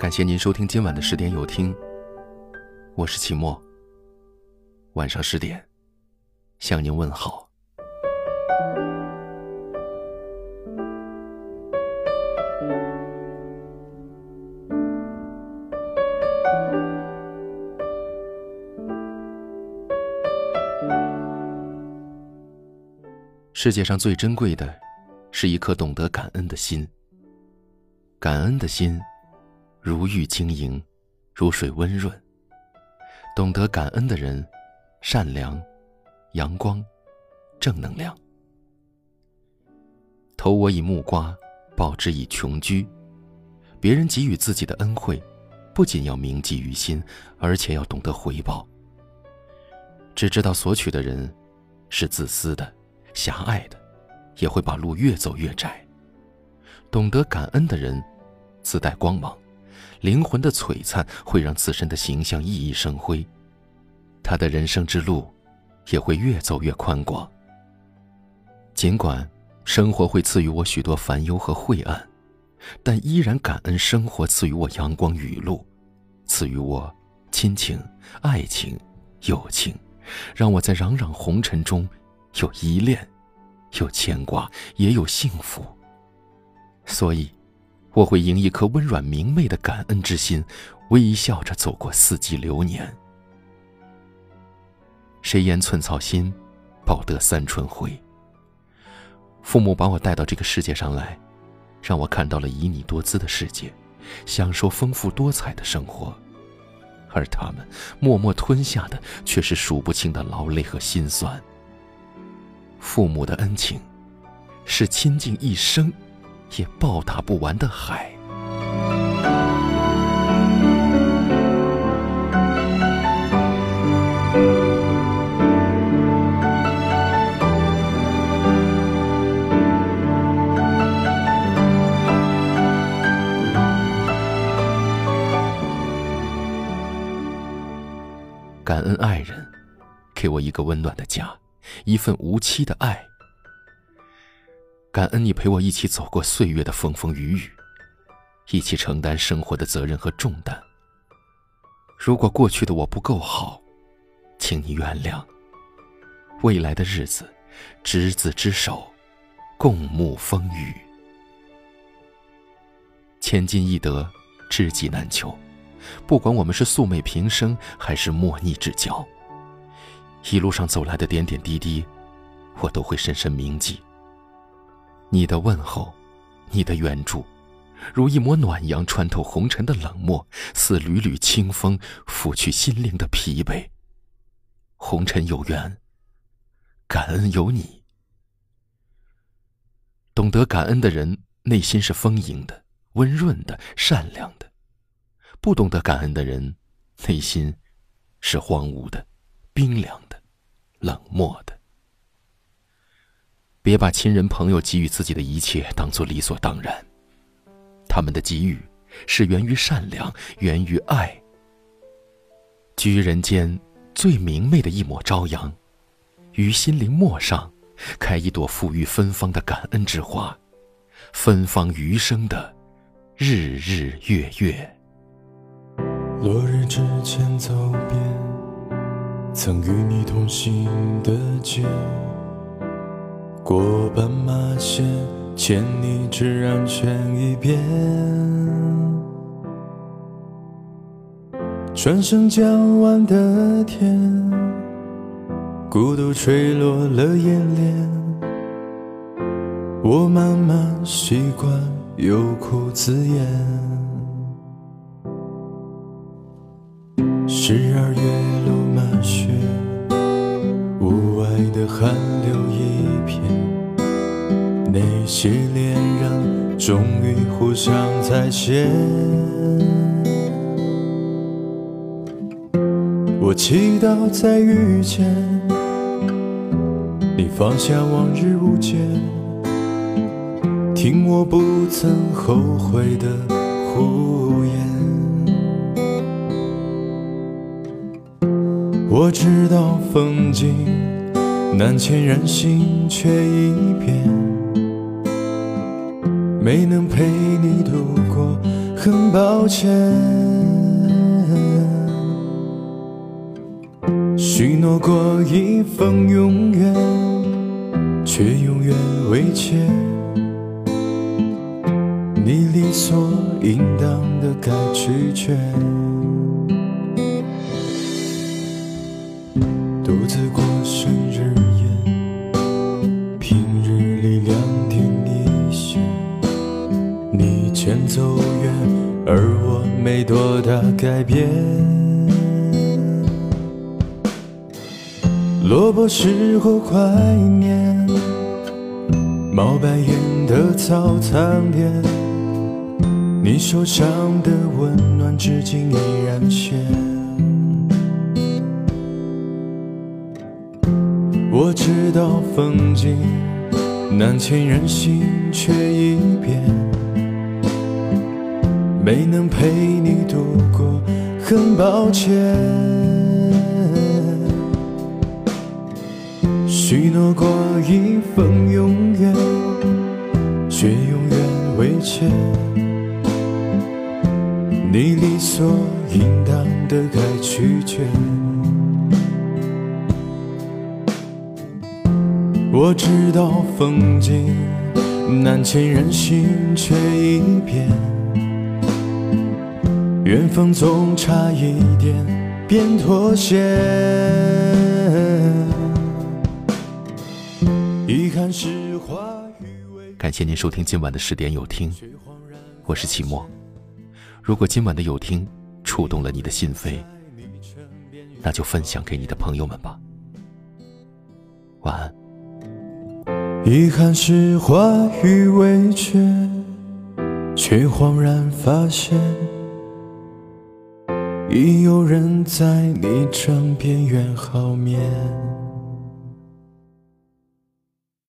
感谢您收听今晚的十点有听，我是齐墨。晚上十点，向您问好。世界上最珍贵的，是一颗懂得感恩的心。感恩的心。如玉晶莹，如水温润。懂得感恩的人，善良、阳光、正能量。投我以木瓜，报之以琼琚。别人给予自己的恩惠，不仅要铭记于心，而且要懂得回报。只知道索取的人，是自私的、狭隘的，也会把路越走越窄。懂得感恩的人，自带光芒。灵魂的璀璨会让自身的形象熠熠生辉，他的人生之路也会越走越宽广。尽管生活会赐予我许多烦忧和晦暗，但依然感恩生活赐予我阳光雨露，赐予我亲情、爱情、友情，让我在攘攘红尘中有依恋，有牵挂，也有幸福。所以。我会迎一颗温软明媚的感恩之心，微笑着走过四季流年。谁言寸草心，报得三春晖。父母把我带到这个世界上来，让我看到了旖旎多姿的世界，享受丰富多彩的生活，而他们默默吞下的却是数不清的劳累和心酸。父母的恩情，是倾尽一生。也报答不完的海。感恩爱人，给我一个温暖的家，一份无期的爱。感恩你陪我一起走过岁月的风风雨雨，一起承担生活的责任和重担。如果过去的我不够好，请你原谅。未来的日子，执子之手，共沐风雨。千金易得，知己难求。不管我们是素昧平生，还是莫逆之交，一路上走来的点点滴滴，我都会深深铭记。你的问候，你的援助，如一抹暖阳，穿透红尘的冷漠，似缕缕清风，拂去心灵的疲惫。红尘有缘，感恩有你。懂得感恩的人，内心是丰盈的、温润的、善良的；不懂得感恩的人，内心是荒芜的、冰凉的、冷漠的。别把亲人朋友给予自己的一切当做理所当然，他们的给予是源于善良，源于爱。居人间最明媚的一抹朝阳，于心灵陌上开一朵馥郁芬芳的感恩之花，芬芳余生的日日月月。落日之前走遍曾与你同行的街。过斑马线，牵你至安全一边。转身将晚的天，孤独吹落了眼帘。我慢慢习惯有苦自言。十二月落满雪，屋外的寒些恋人终于互相再见，我祈祷再遇见你，放下往日误解，听我不曾后悔的胡言。我知道风景难牵人心，却已变。没能陪你度过很抱歉。许诺过一份永远，却永远未见。你理所应当的该拒绝。独自过生走远，而我没多大改变。萝卜时候怀念，冒白烟的早餐店，你手上的温暖至今依然鲜。我知道风景难牵人心，却已变。没能陪你度过，很抱歉。许诺过一份永远，却永远未见。你理所应当的该拒绝。我知道风景难牵人心，却一变。缘分总差一点便妥协。遗憾是话语未感谢您收听今晚的十点有听，我是齐墨。如果今晚的有听触动了你的心扉，那就分享给你的朋友们吧。晚安。遗憾是话语未决，却恍然发现，已有人在你枕边圆好眠。